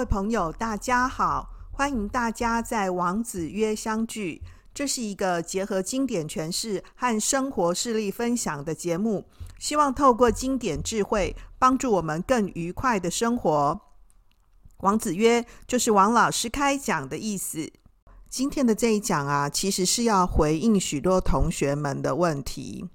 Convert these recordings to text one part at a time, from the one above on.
各位朋友，大家好，欢迎大家在王子约相聚。这是一个结合经典诠释和生活事例分享的节目，希望透过经典智慧，帮助我们更愉快的生活。王子约就是王老师开讲的意思。今天的这一讲啊，其实是要回应许多同学们的问题，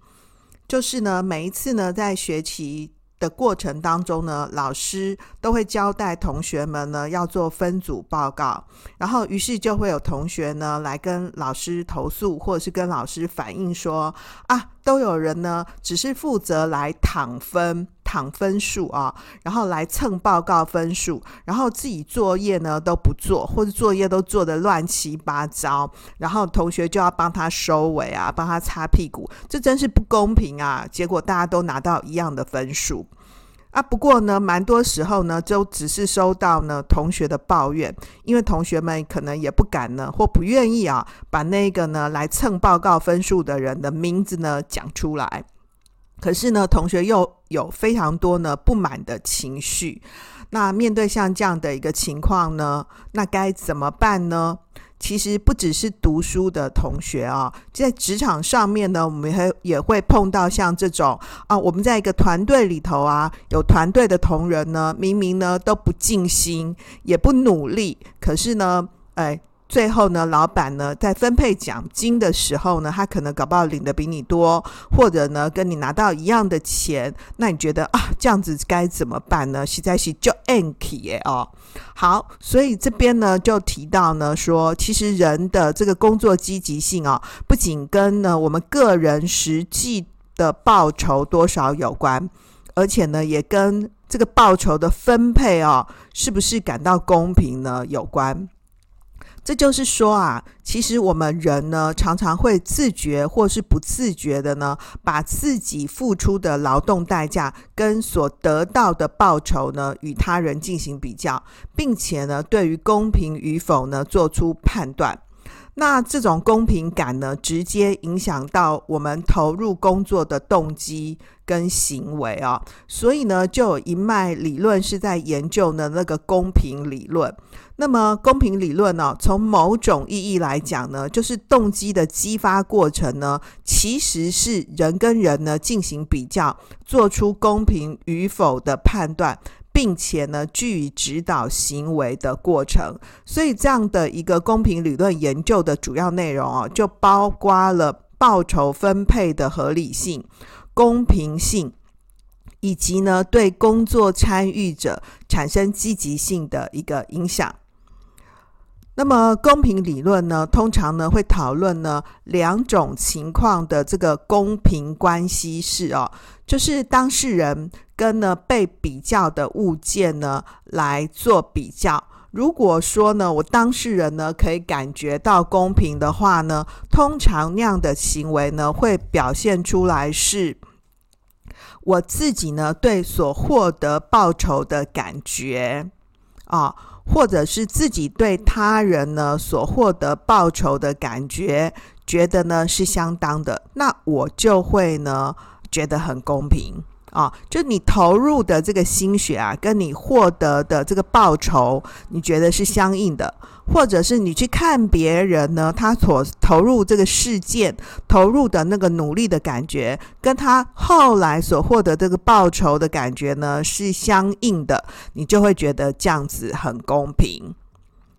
就是呢，每一次呢，在学期的过程当中呢，老师都会交代同学们呢要做分组报告，然后于是就会有同学呢来跟老师投诉，或者是跟老师反映说啊，都有人呢只是负责来躺分。躺分数啊，然后来蹭报告分数，然后自己作业呢都不做，或者作业都做得乱七八糟，然后同学就要帮他收尾啊，帮他擦屁股，这真是不公平啊！结果大家都拿到一样的分数啊。不过呢，蛮多时候呢，就只是收到呢同学的抱怨，因为同学们可能也不敢呢，或不愿意啊，把那个呢来蹭报告分数的人的名字呢讲出来。可是呢，同学又有非常多呢不满的情绪。那面对像这样的一个情况呢，那该怎么办呢？其实不只是读书的同学啊，在职场上面呢，我们也也会碰到像这种啊，我们在一个团队里头啊，有团队的同仁呢，明明呢都不尽心，也不努力，可是呢，哎。最后呢，老板呢在分配奖金的时候呢，他可能搞不好领的比你多，或者呢跟你拿到一样的钱，那你觉得啊，这样子该怎么办呢？实在是就 anky 耶哦。好，所以这边呢就提到呢说，其实人的这个工作积极性啊，不仅跟呢我们个人实际的报酬多少有关，而且呢也跟这个报酬的分配哦，是不是感到公平呢有关。这就是说啊，其实我们人呢，常常会自觉或是不自觉的呢，把自己付出的劳动代价跟所得到的报酬呢，与他人进行比较，并且呢，对于公平与否呢，做出判断。那这种公平感呢，直接影响到我们投入工作的动机跟行为啊。所以呢，就有一脉理论是在研究呢那个公平理论。那么，公平理论呢，从某种意义来讲呢，就是动机的激发过程呢，其实是人跟人呢进行比较，做出公平与否的判断，并且呢，据以指导行为的过程。所以，这样的一个公平理论研究的主要内容啊，就包括了报酬分配的合理性、公平性，以及呢，对工作参与者产生积极性的一个影响。那么公平理论呢，通常呢会讨论呢两种情况的这个公平关系式哦，就是当事人跟呢被比较的物件呢来做比较。如果说呢我当事人呢可以感觉到公平的话呢，通常那样的行为呢会表现出来是我自己呢对所获得报酬的感觉啊。或者是自己对他人呢所获得报酬的感觉，觉得呢是相当的，那我就会呢觉得很公平。啊，就你投入的这个心血啊，跟你获得的这个报酬，你觉得是相应的，或者是你去看别人呢，他所投入这个事件投入的那个努力的感觉，跟他后来所获得这个报酬的感觉呢是相应的，你就会觉得这样子很公平。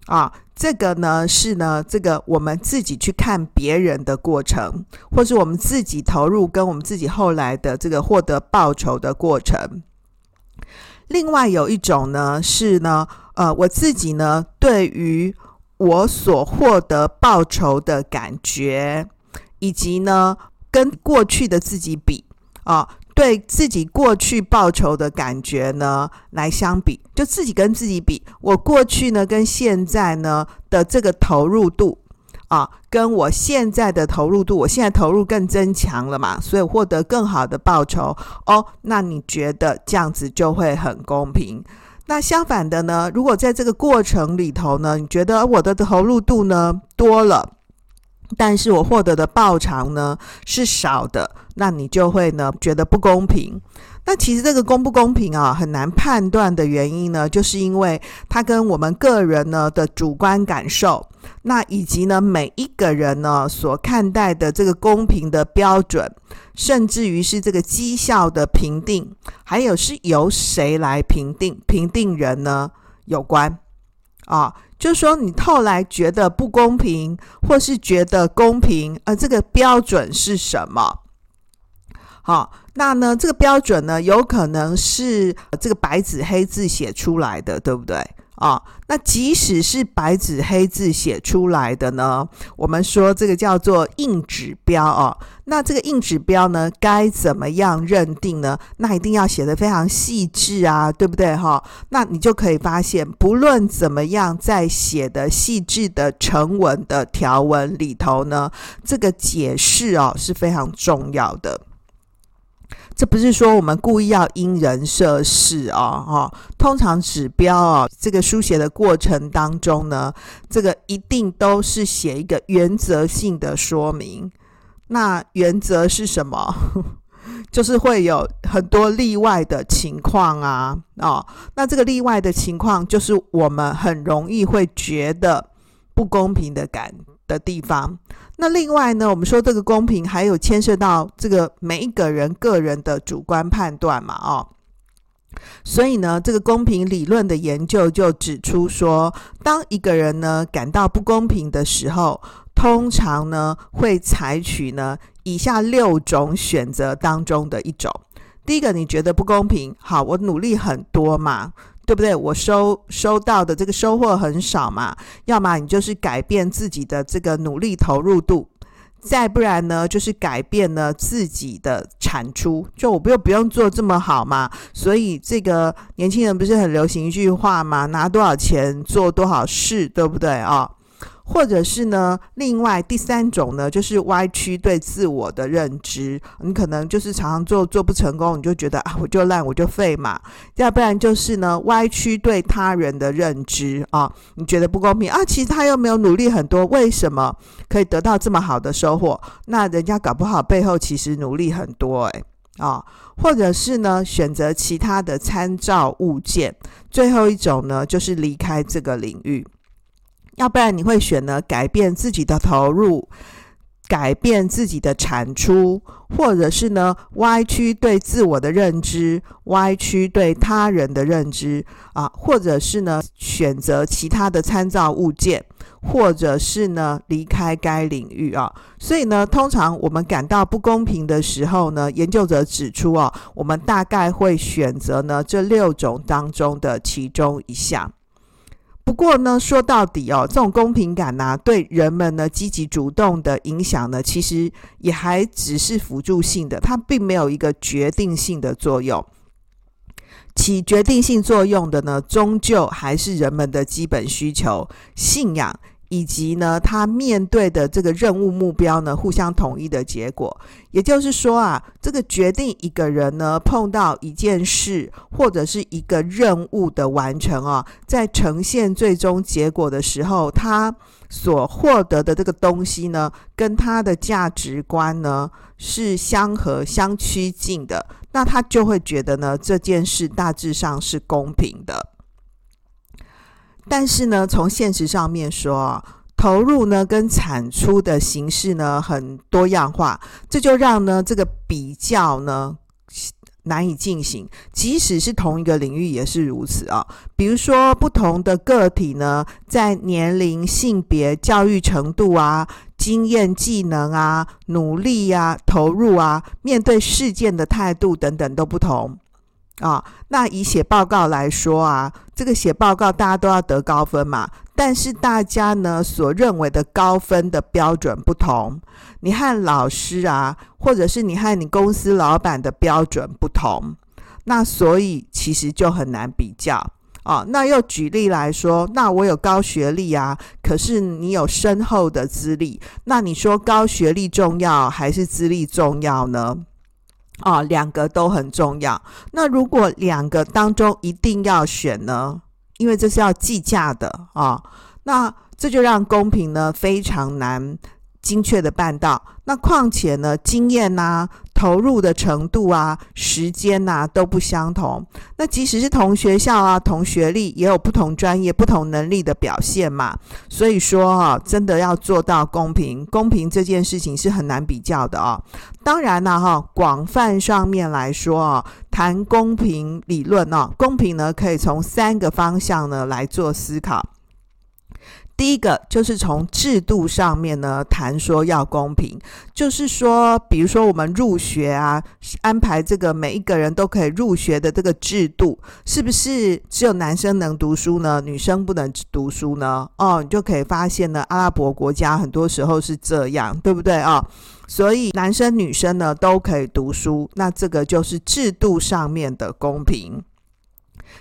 啊，这个呢是呢，这个我们自己去看别人的过程，或是我们自己投入跟我们自己后来的这个获得报酬的过程。另外有一种呢是呢，呃，我自己呢对于我所获得报酬的感觉，以及呢跟过去的自己比啊。对自己过去报酬的感觉呢，来相比，就自己跟自己比，我过去呢跟现在呢的这个投入度啊，跟我现在的投入度，我现在投入更增强了嘛，所以获得更好的报酬哦。那你觉得这样子就会很公平？那相反的呢，如果在这个过程里头呢，你觉得我的投入度呢多了，但是我获得的报偿呢是少的，那你就会呢觉得不公平。那其实这个公不公平啊，很难判断的原因呢，就是因为它跟我们个人呢的主观感受，那以及呢每一个人呢所看待的这个公平的标准，甚至于是这个绩效的评定，还有是由谁来评定，评定人呢有关啊。就说，你后来觉得不公平，或是觉得公平，呃，这个标准是什么？好，那呢，这个标准呢，有可能是这个白纸黑字写出来的，对不对？啊、那即使是白纸黑字写出来的呢，我们说这个叫做硬指标哦。那这个硬指标呢，该怎么样认定呢？那一定要写得非常细致啊，对不对哈、那你就可以发现，不论怎么样，在写的细致的成文的条文里头呢，这个解释哦是非常重要的。这不是说我们故意要因人设事哦，哦，通常指标哦，这个书写的过程当中呢，这个一定都是写一个原则性的说明。那原则是什么？就是会有很多例外的情况啊，哦，那这个例外的情况，就是我们很容易会觉得不公平的感的地方。那另外呢，我们说这个公平还有牵涉到这个每一个人个人的主观判断嘛，哦，所以呢，这个公平理论的研究就指出说，当一个人呢感到不公平的时候，通常呢会采取呢以下六种选择当中的一种。第一个，你觉得不公平，好，我努力很多嘛。对不对？我收收到的这个收获很少嘛，要么你就是改变自己的这个努力投入度，再不然呢，就是改变了自己的产出。就我不用不用做这么好嘛，所以这个年轻人不是很流行一句话嘛？拿多少钱做多少事，对不对啊？或者是呢，另外第三种呢，就是歪曲对自我的认知。你可能就是常常做做不成功，你就觉得啊，我就烂，我就废嘛。要不然就是呢，歪曲对他人的认知啊，你觉得不公平啊，其实他又没有努力很多，为什么可以得到这么好的收获？那人家搞不好背后其实努力很多，诶啊，或者是呢，选择其他的参照物件。最后一种呢，就是离开这个领域。要不然你会选呢，改变自己的投入，改变自己的产出，或者是呢，歪曲对自我的认知，歪曲对他人的认知啊，或者是呢，选择其他的参照物件，或者是呢，离开该领域啊。所以呢，通常我们感到不公平的时候呢，研究者指出啊，我们大概会选择呢，这六种当中的其中一项。不过呢，说到底哦，这种公平感呢、对人们呢积极主动的影响呢，其实也还只是辅助性的，它并没有一个决定性的作用。起决定性作用的呢，终究还是人们的基本需求、信仰。以及呢，他面对的这个任务目标呢，互相统一的结果。也就是说啊，这个决定一个人呢，碰到一件事或者是一个任务的完成啊，在呈现最终结果的时候，他所获得的这个东西呢，跟他的价值观呢是相合相趋近的，那他就会觉得呢，这件事大致上是公平的。但是呢，从现实上面说，投入呢跟产出的形式呢很多样化，这就让呢这个比较呢难以进行。即使是同一个领域也是如此啊。比如说，不同的个体呢，在年龄、性别、教育程度啊、经验、技能啊、努力啊、投入啊、面对事件的态度等等都不同。啊，那以写报告来说啊，这个写报告大家都要得高分嘛，但是大家呢所认为的高分的标准不同，你和老师啊，或者是你和你公司老板的标准不同，那所以其实就很难比较啊。那又举例来说，那我有高学历啊，可是你有深厚的资历，那你说高学历重要还是资历重要呢？啊，两个都很重要。那如果两个当中一定要选呢？因为这是要计价的啊。那这就让公平呢非常难精确的办到。那况且呢，经验呐、啊、投入的程度啊、时间呐、啊、都不相同。那即使是同学校啊、同学历，也有不同专业、不同能力的表现嘛。所以说啊，真的要做到公平，公平这件事情是很难比较的啊。当然呢，哈，广泛上面来说啊，谈公平理论呢，公平呢可以从三个方向呢来做思考。第一个就是从制度上面呢谈说要公平，就是说，比如说我们入学啊，安排这个每一个人都可以入学的这个制度，是不是只有男生能读书呢？女生不能读书呢？哦，你就可以发现呢，阿拉伯国家很多时候是这样，对不对啊？哦，所以男生女生呢都可以读书，那这个就是制度上面的公平。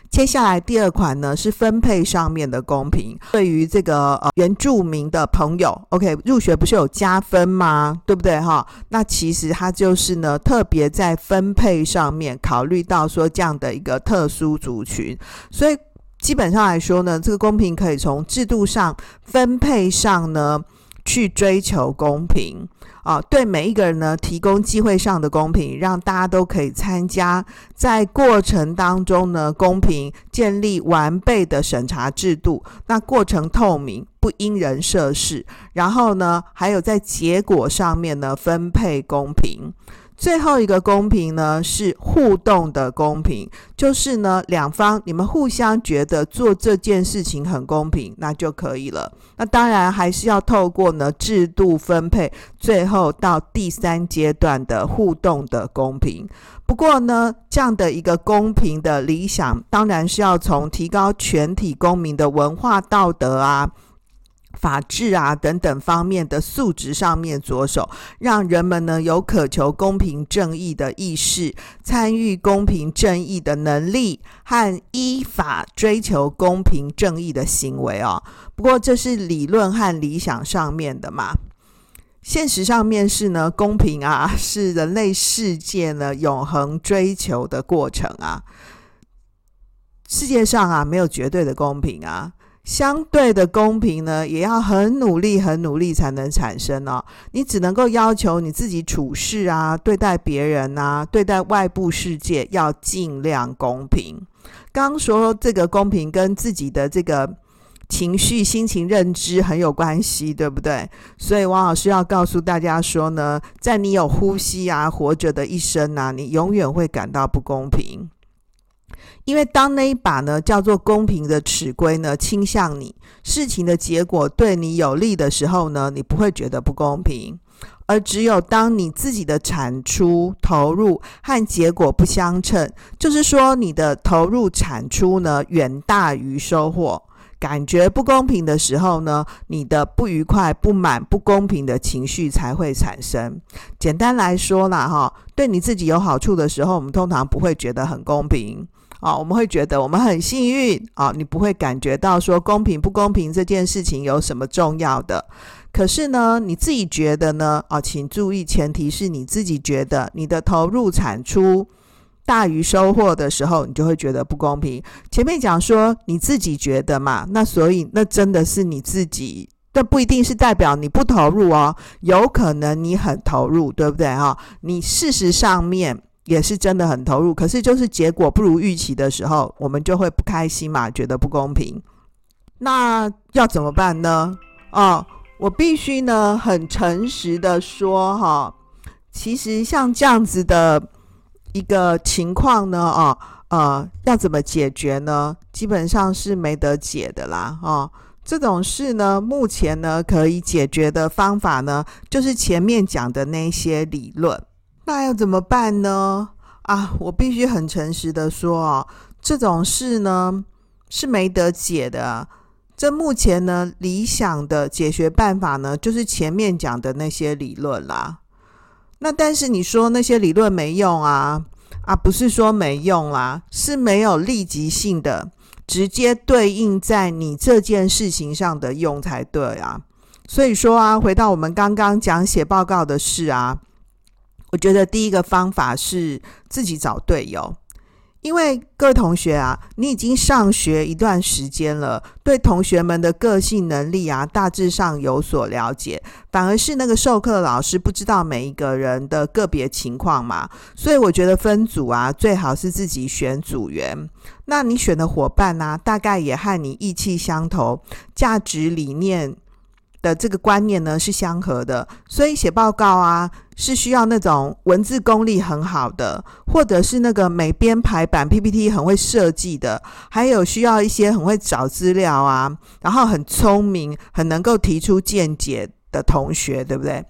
接下来第二款呢是分配上面的公平，对于这个呃原住民的朋友，OK 入学不是有加分吗？对不对哈？那其实它就是呢特别在分配上面考虑到说这样的一个特殊族群，所以基本上来说呢，这个公平可以从制度上分配上呢去追求公平。啊，对每一个人呢，提供机会上的公平，让大家都可以参加，在过程当中呢，公平建立完备的审查制度，那过程透明，不因人设事，然后呢，还有在结果上面呢，分配公平。最后一个公平呢，是互动的公平，就是呢，两方你们互相觉得做这件事情很公平，那就可以了。那当然还是要透过呢制度分配，最后到第三阶段的互动的公平。不过呢，这样的一个公平的理想，当然是要从提高全体公民的文化道德啊。法治啊等等方面的素质上面着手，让人们呢有渴求公平正义的意识，参与公平正义的能力和依法追求公平正义的行为哦。不过这是理论和理想上面的嘛，现实上面是呢，公平啊是人类世界呢永恒追求的过程啊。世界上啊没有绝对的公平啊。相对的公平呢，也要很努力、很努力才能产生哦。你只能够要求你自己处事啊，对待别人啊，对待外部世界要尽量公平。刚说这个公平跟自己的这个情绪、心情、认知很有关系，对不对？所以王老师要告诉大家说呢，在你有呼吸啊、活着的一生啊，你永远会感到不公平。因为当那一把呢叫做公平的尺规呢倾向你，事情的结果对你有利的时候呢，你不会觉得不公平；而只有当你自己的产出投入和结果不相称，就是说你的投入产出呢远大于收获，感觉不公平的时候呢，你的不愉快、不满、不公平的情绪才会产生。简单来说啦，哈，对你自己有好处的时候，我们通常不会觉得很公平。啊，我们会觉得我们很幸运啊，你不会感觉到说公平不公平这件事情有什么重要的。可是呢，你自己觉得呢？啊，请注意，前提是你自己觉得你的投入产出大于收获的时候，你就会觉得不公平。前面讲说你自己觉得嘛，那所以那真的是你自己，这不一定是代表你不投入哦，有可能你很投入，对不对哈？你事实上面。也是真的很投入，可是就是结果不如预期的时候，我们就会不开心嘛，觉得不公平。那要怎么办呢？哦，我必须呢很诚实的说哈，其实像这样子的一个情况呢，哦呃，要怎么解决呢？基本上是没得解的啦，哦，这种事呢，目前呢可以解决的方法呢，就是前面讲的那些理论。那要怎么办呢？啊，我必须很诚实的说哦，这种事呢是没得解的。这目前呢理想的解决办法呢，就是前面讲的那些理论啦。那但是你说那些理论没用啊？啊，不是说没用啦，是没有立即性的，直接对应在你这件事情上的用才对啊。所以说啊，回到我们刚刚讲写报告的事啊。我觉得第一个方法是自己找队友，因为各位同学啊，你已经上学一段时间了，对同学们的个性能力啊，大致上有所了解。反而是那个授课的老师不知道每一个人的个别情况嘛，所以我觉得分组啊，最好是自己选组员。那你选的伙伴呢，大概也和你意气相投，价值理念的这个观念呢是相合的，所以写报告啊。是需要那种文字功力很好的，或者是那个美编排版 PPT 很会设计的，还有需要一些很会找资料啊，然后很聪明、很能够提出见解的同学，对不对？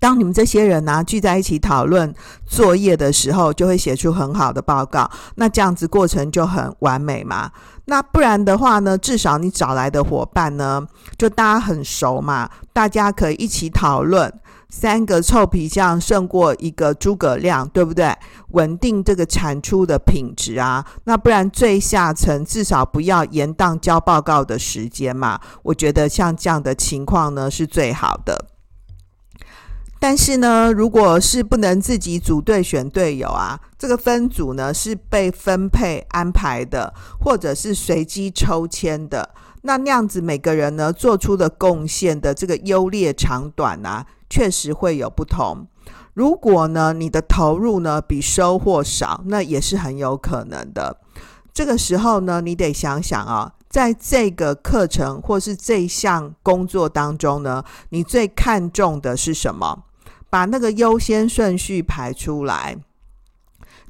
当你们这些人呢、聚在一起讨论作业的时候，就会写出很好的报告。那这样子过程就很完美嘛。那不然的话呢，至少你找来的伙伴呢，就大家很熟嘛，大家可以一起讨论。三个臭皮匠胜过一个诸葛亮，对不对？稳定这个产出的品质啊，那不然最下层至少不要延宕交报告的时间嘛。我觉得像这样的情况呢是最好的。但是呢，如果是不能自己组队选队友啊，这个分组呢是被分配安排的，或者是随机抽签的，那那样子每个人呢做出的贡献的这个优劣长短啊。确实会有不同。如果呢，你的投入呢比收获少，那也是很有可能的。这个时候呢，你得想想啊，在这个课程或是这项工作当中呢，你最看重的是什么？把那个优先顺序排出来，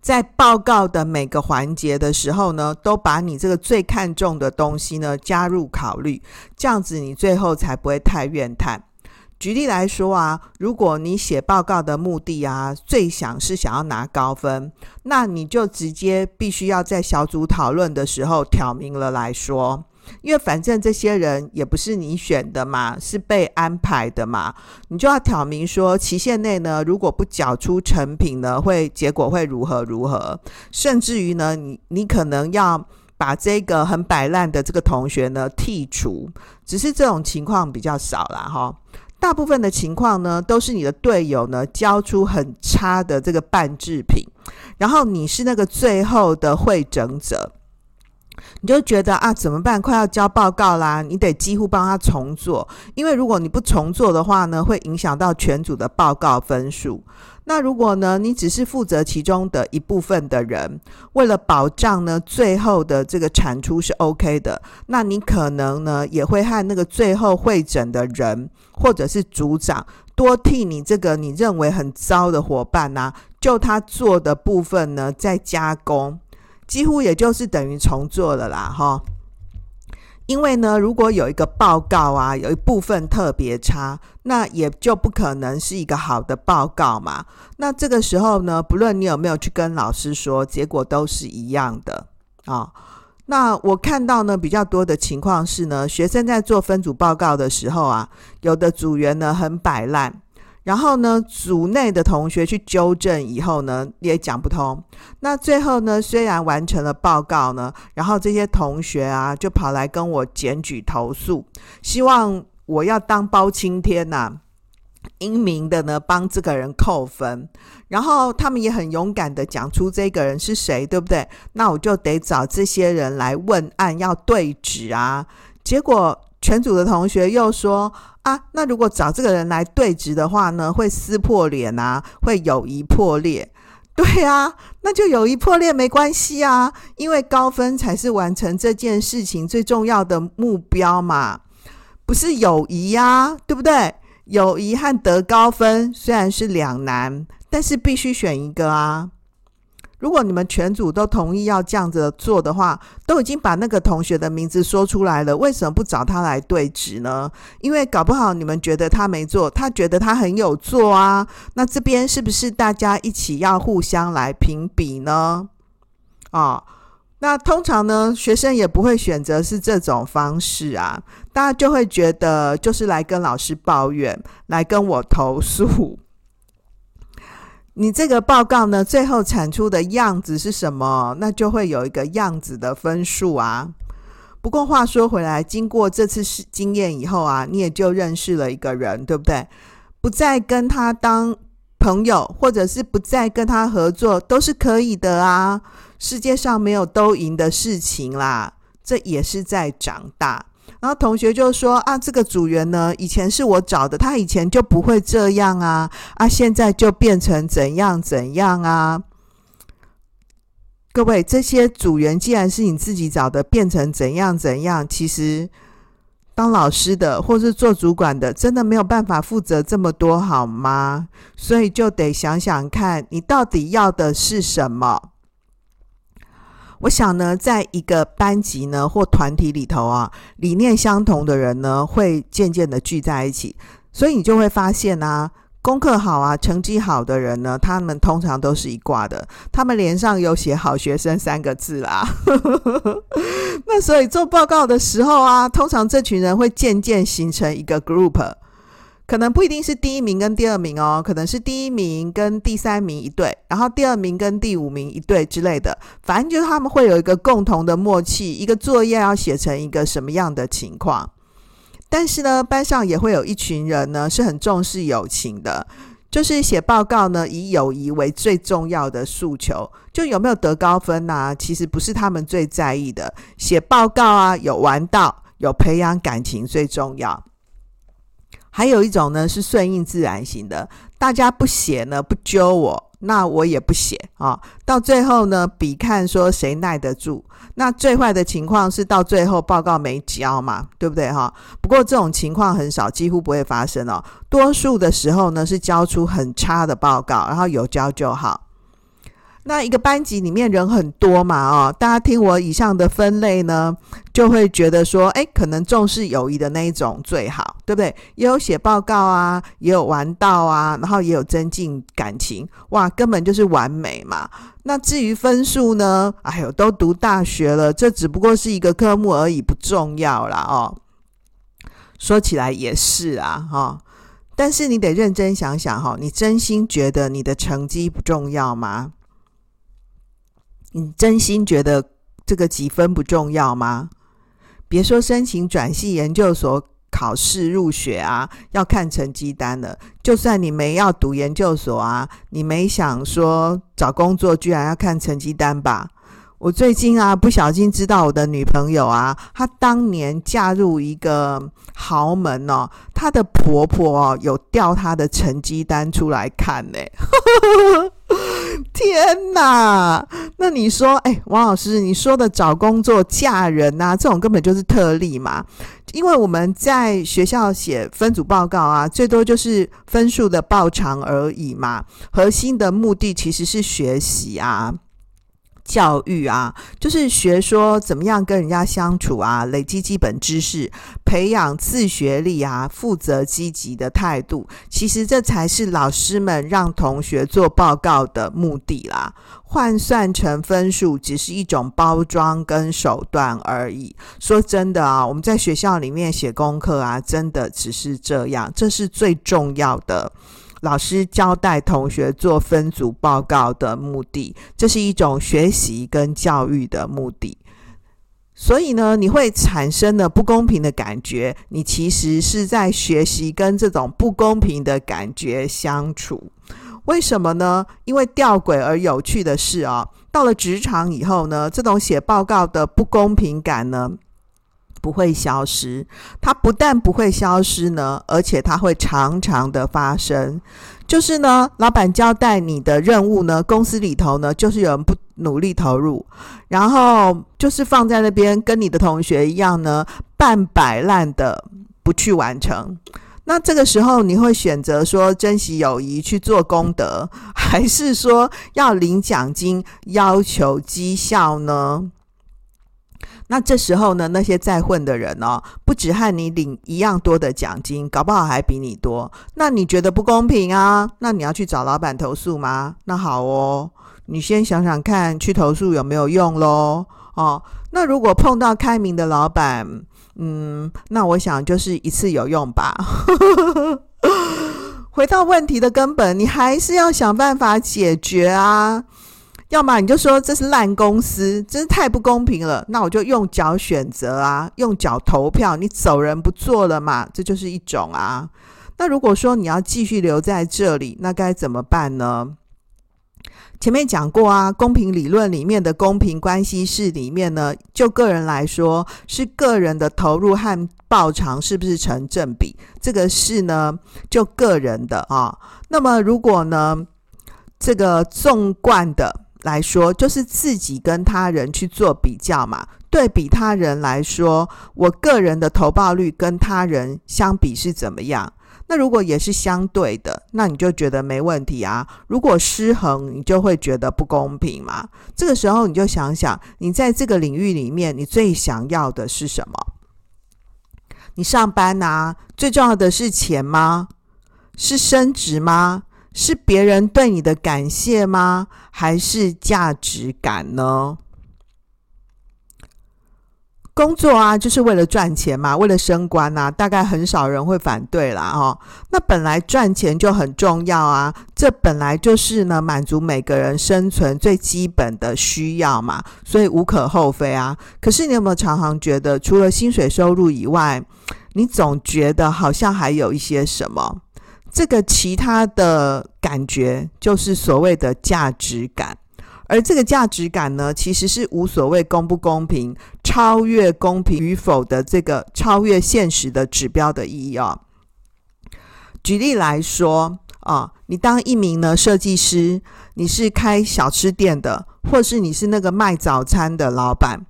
在报告的每个环节的时候呢，都把你这个最看重的东西呢加入考虑，这样子你最后才不会太怨叹。举例来说啊，如果你写报告的目的啊，最想是想要拿高分，那你就直接必须要在小组讨论的时候挑明了来说，因为反正这些人也不是你选的嘛，是被安排的嘛，你就要挑明说，期限内呢，如果不缴出成品呢，会结果会如何如何，甚至于呢，你你可能要把这个很摆烂的这个同学呢剔除，只是这种情况比较少啦哈。大部分的情况呢，都是你的队友呢交出很差的这个半制品，然后你是那个最后的会诊者，你就觉得啊，怎么办？快要交报告啦，你得几乎帮他重做，因为如果你不重做的话呢，会影响到全组的报告分数。那如果呢，你只是负责其中的一部分的人，为了保障呢，最后的这个产出是 OK 的，那你可能呢，也会和那个最后会诊的人或者是组长多替你这个你认为很糟的伙伴呐、啊，就他做的部分呢再加工，几乎也就是等于重做了啦，哈。因为呢，如果有一个报告啊，有一部分特别差，那也就不可能是一个好的报告嘛。那这个时候呢，不论你有没有去跟老师说，结果都是一样的啊、那我看到呢，比较多的情况是呢，学生在做分组报告的时候啊，有的组员呢很摆烂。然后呢，组内的同学去纠正以后呢，也讲不通。那最后呢，虽然完成了报告呢，然后这些同学啊，就跑来跟我检举投诉，希望我要当包青天呐、英明的呢帮这个人扣分。然后他们也很勇敢的讲出这个人是谁，对不对？那我就得找这些人来问案，要对质啊。结果全组的同学又说。啊，那如果找这个人来对质的话呢，会撕破脸啊，会友谊破裂。对啊，那就友谊破裂没关系啊，因为高分才是完成这件事情最重要的目标嘛，不是友谊呀，对不对？友谊和得高分虽然是两难，但是必须选一个啊。如果你们全组都同意要这样子做的话，都已经把那个同学的名字说出来了，为什么不找他来对质呢？因为搞不好你们觉得他没做，他觉得他很有做啊。那这边是不是大家一起要互相来评比呢？啊、哦，那通常呢，学生也不会选择是这种方式啊，大家就会觉得就是来跟老师抱怨，来跟我投诉。你这个报告呢，最后产出的样子是什么？那就会有一个样子的分数啊。不过话说回来，经过这次经验以后啊，你也就认识了一个人，对不对？不再跟他当朋友，或者是不再跟他合作，都是可以的啊。世界上没有都赢的事情啦，这也是在长大。然后同学就说啊，这个组员呢，以前是我找的，他以前就不会这样啊，啊，现在就变成怎样怎样啊。各位，这些组员既然是你自己找的，变成怎样怎样，其实当老师的或是做主管的，真的没有办法负责这么多，好吗？所以就得想想看，你到底要的是什么。我想呢，在一个班级呢或团体里头啊，理念相同的人呢，会渐渐的聚在一起，所以你就会发现啊，功课好啊，成绩好的人呢，他们通常都是一挂的，他们脸上有写“好学生”三个字啦。那所以做报告的时候啊，通常这群人会渐渐形成一个 group。可能不一定是第一名跟第二名哦，可能是第一名跟第三名一队，然后第二名跟第五名一队之类的。反正就是他们会有一个共同的默契，一个作业要写成一个什么样的情况。但是呢，班上也会有一群人呢是很重视友情的，就是写报告呢以友谊为最重要的诉求。就有没有得高分啊？其实不是他们最在意的。写报告啊，有玩到，有培养感情最重要。还有一种呢是顺应自然型的，大家不写呢，不揪我，那我也不写啊。到最后呢，比看说谁耐得住。那最坏的情况是到最后报告没交嘛，对不对哈？不过这种情况很少，几乎不会发生哦。多数的时候呢是交出很差的报告，然后有交就好。那一个班级里面人很多嘛，哦，大家听我以上的分类呢，就会觉得说，诶，可能重视友谊的那一种最好，对不对？也有写报告啊，也有玩到啊，然后也有增进感情，哇，根本就是完美嘛。那至于分数呢，哎呦，都读大学了，这只不过是一个科目而已，不重要啦哦。说起来也是啊，哈、但是你得认真想想哈、哦，你真心觉得你的成绩不重要吗？你真心觉得这个几分不重要吗？别说申请转系研究所考试入学啊，要看成绩单了。就算你没要读研究所啊，你没想说找工作，居然要看成绩单吧？我最近啊，不小心知道我的女朋友啊，她当年嫁入一个豪门哦，她的婆婆哦，有调她的成绩单出来看呢。天哪！那你说，哎，王老师，你说的找工作、嫁人啊，这种根本就是特例嘛。因为我们在学校写分组报告啊，最多就是分数的报偿而已嘛。核心的目的其实是学习啊。教育啊，就是学说怎么样跟人家相处啊，累积基本知识，培养自学力啊，负责积极的态度。其实这才是老师们让同学做报告的目的啦。换算成分数，只是一种包装跟手段而已。说真的啊，我们在学校里面写功课啊，真的只是这样，这是最重要的。老师交代同学做分组报告的目的，这是一种学习跟教育的目的。所以呢，你会产生的不公平的感觉，你其实是在学习跟这种不公平的感觉相处。为什么呢？因为吊诡而有趣的是啊，到了职场以后呢，这种写报告的不公平感呢，不会消失，它不但不会消失呢，而且它会常常的发生。就是呢，老板交代你的任务呢，公司里头呢，就是有人不努力投入，然后就是放在那边，跟你的同学一样呢，半摆烂的不去完成。那这个时候，你会选择说珍惜友谊去做功德，还是说要领奖金要求绩效呢？那这时候呢，那些在混的人哦，不止和你领一样多的奖金，搞不好还比你多。那你觉得不公平啊？那你要去找老板投诉吗？那好哦，你先想想看，去投诉有没有用喽？哦，那如果碰到开明的老板，嗯，那我想就是一次有用吧。回到问题的根本，你还是要想办法解决啊。要么你就说这是烂公司，真是太不公平了。那我就用脚选择啊，用脚投票，你走人不做了嘛，这就是一种啊。那如果说你要继续留在这里，那该怎么办呢？前面讲过啊，公平理论里面的公平关系式里面呢，就个人来说，是个人的投入和报偿是不是成正比？这个是呢，就个人的啊。那么如果呢，这个纵贯的来说，就是自己跟他人去做比较嘛。对比他人来说，我个人的投报率跟他人相比是怎么样？那如果也是相对的，那你就觉得没问题啊。如果失衡，你就会觉得不公平嘛。这个时候你就想想，你在这个领域里面，你最想要的是什么？你上班啊，最重要的是钱吗？是升职吗？是别人对你的感谢吗？还是价值感呢？工作啊，就是为了赚钱嘛，为了升官啊，大概很少人会反对啦。哦。那本来赚钱就很重要啊，这本来就是呢，满足每个人生存最基本的需要嘛，所以无可厚非啊。可是你有没有常常觉得，除了薪水收入以外，你总觉得好像还有一些什么？这个其他的感觉，就是所谓的价值感。而这个价值感呢，其实是无所谓公不公平，超越公平与否的这个超越现实的指标的意义啊。举例来说啊，你当一名呢设计师，你是开小吃店的，或是你是那个卖早餐的老板，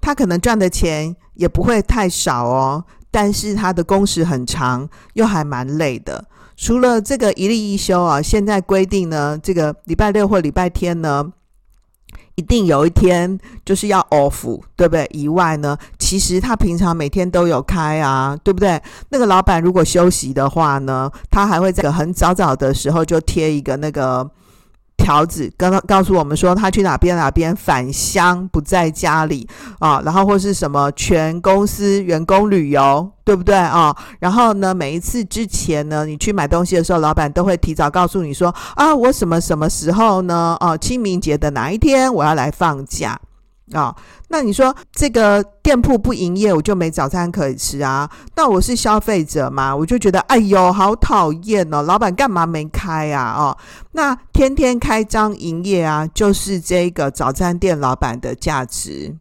他可能赚的钱也不会太少哦，但是他的工时很长，又还蛮累的。除了这个一例一休啊，现在规定呢，这个礼拜六或礼拜天呢。一定有一天就是要 off，对不对？以外呢，其实他平常每天都有开啊，对不对？那个老板如果休息的话呢，他还会在很早早的时候就贴一个那个。条子刚刚告诉我们说他去哪边哪边返乡不在家里啊，然后或是什么全公司员工旅游，对不对啊？然后呢，每一次之前呢，你去买东西的时候，老板都会提早告诉你说啊，我什么什么时候呢？哦，清明节的哪一天我要来放假。啊、哦，那你说这个店铺不营业，我就没早餐可以吃啊？那我是消费者嘛，我就觉得哎呦，好讨厌哦！老板干嘛没开啊？哦，那天天开张营业啊，就是这个早餐店老板的价值。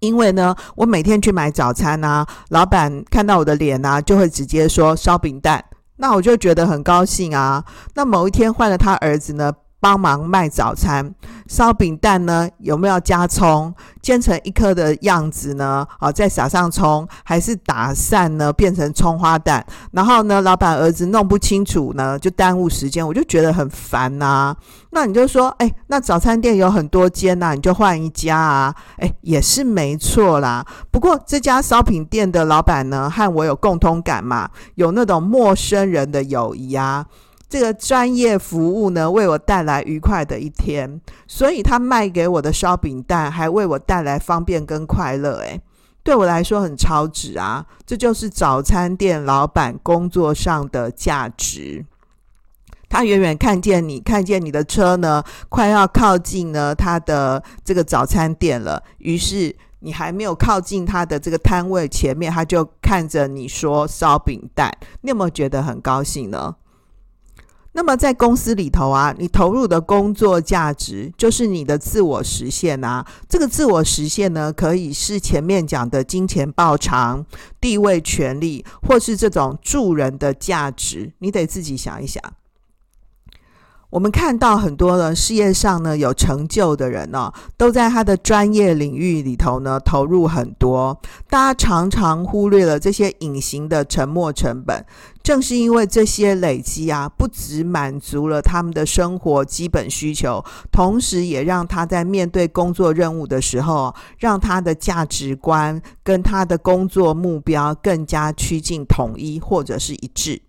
因为呢，我每天去买早餐啊，老板看到我的脸啊，就会直接说烧饼蛋，那我就觉得很高兴啊。那某一天换了他儿子呢，帮忙卖早餐，烧饼蛋呢，有没有加葱？煎成一颗的样子呢？好，再撒上葱，还是打散呢，变成葱花蛋？然后呢，老板儿子弄不清楚呢，就耽误时间，我就觉得很烦呐、那你就说，哎，那早餐店有很多间呐、你就换一家啊？哎，也是没错啦。不过这家烧饼店的老板呢，和我有共通感嘛，有那种陌生人的友谊啊。这个专业服务呢，为我带来愉快的一天，所以他卖给我的烧饼蛋还为我带来方便跟快乐，诶，对我来说很超值啊！这就是早餐店老板工作上的价值。他远远看见你，看见你的车呢，快要靠近呢他的这个早餐店了，于是你还没有靠近他的这个摊位前面，他就看着你说烧饼蛋，你有没有觉得很高兴呢？那么在公司里头啊，你投入的工作价值就是你的自我实现啊。这个自我实现呢，可以是前面讲的金钱报偿、地位、权利，或是这种助人的价值。你得自己想一想。我们看到很多的事业上呢有成就的人呢、都在他的专业领域里头呢投入很多。大家常常忽略了这些隐形的沉没成本。正是因为这些累积啊，不只满足了他们的生活基本需求，同时也让他在面对工作任务的时候，让他的价值观跟他的工作目标更加趋近统一或者是一致。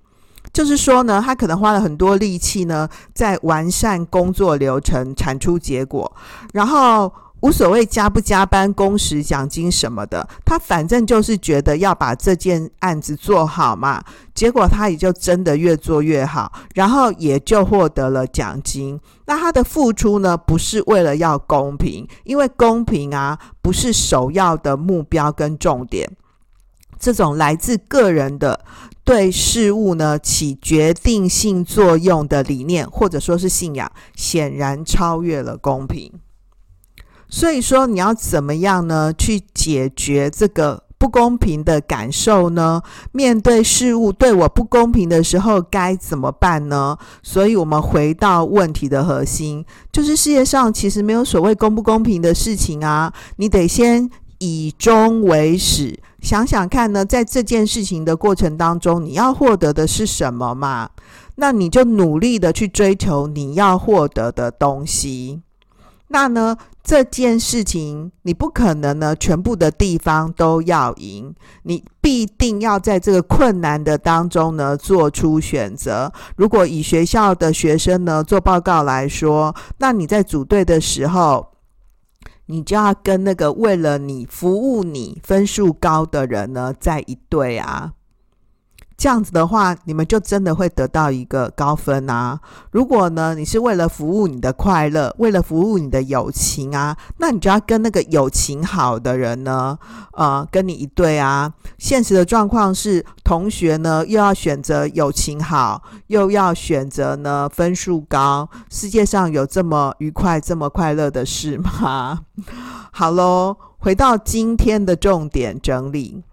就是说呢，他可能花了很多力气呢，在完善工作流程，产出结果，然后无所谓加不加班、工时、奖金什么的，他反正就是觉得要把这件案子做好嘛。结果他也就真的越做越好，然后也就获得了奖金。那他的付出呢，不是为了要公平，因为公平啊，不是首要的目标跟重点。这种来自个人的。对事物呢起决定性作用的理念，或者说是信仰，显然超越了公平。所以说，你要怎么样呢？去解决这个不公平的感受呢？面对事物对我不公平的时候，该怎么办呢？所以，我们回到问题的核心，就是世界上其实没有所谓公不公平的事情啊。你得先以终为始，想想看呢，在这件事情的过程当中，你要获得的是什么嘛？那你就努力的去追求你要获得的东西。那呢，这件事情你不可能呢，全部的地方都要赢，你必定要在这个困难的当中呢，做出选择。如果以学校的学生呢做报告来说，那你在组队的时候，你就要跟那个为了你服务你分数高的人呢在一对啊。这样子的话，你们就真的会得到一个高分啊！如果呢，你是为了服务你的快乐，为了服务你的友情啊，那你就要跟那个友情好的人呢，呃，跟你一对啊。现实的状况是，同学呢又要选择友情好，又要选择呢分数高。世界上有这么愉快、这么快乐的事吗？好喽，回到今天的重点整理。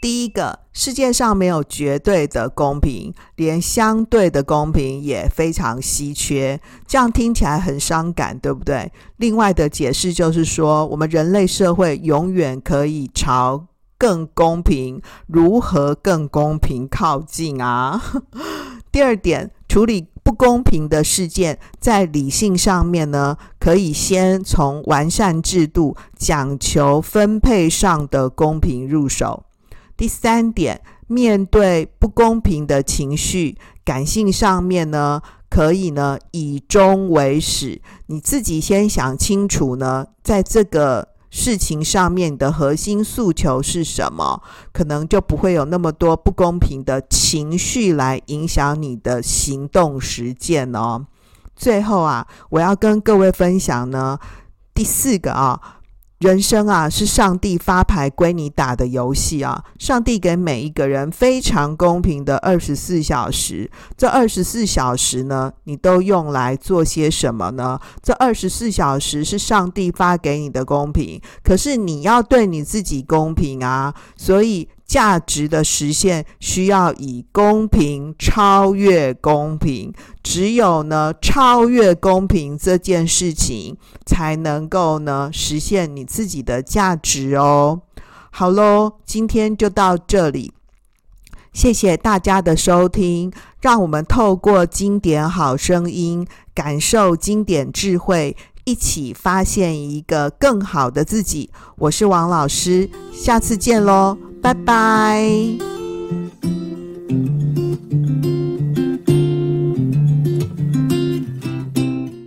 第一个，世界上没有绝对的公平，连相对的公平也非常稀缺。这样听起来很伤感，对不对？另外的解释就是说，我们人类社会永远可以朝更公平，如何更公平靠近啊？第二点，处理不公平的事件，在理性上面呢，可以先从完善制度、讲求分配上的公平入手。第三点，面对不公平的情绪，感性上面呢，可以呢以终为始，你自己先想清楚呢，在这个事情上面的核心诉求是什么，可能就不会有那么多不公平的情绪来影响你的行动实践哦。最后啊，我要跟各位分享呢，第四个啊。人生啊，是上帝发牌归你打的游戏啊！上帝给每一个人非常公平的二十四小时，这二十四小时呢，你都用来做些什么呢？这二十四小时是上帝发给你的公平，可是你要对你自己公平啊！所以。价值的实现需要以公平超越公平，只有呢超越公平这件事情，才能够呢实现你自己的价值哦。好喽，今天就到这里，谢谢大家的收听，让我们透过经典好声音，感受经典智慧，一起发现一个更好的自己。我是王老师，下次见喽。拜拜。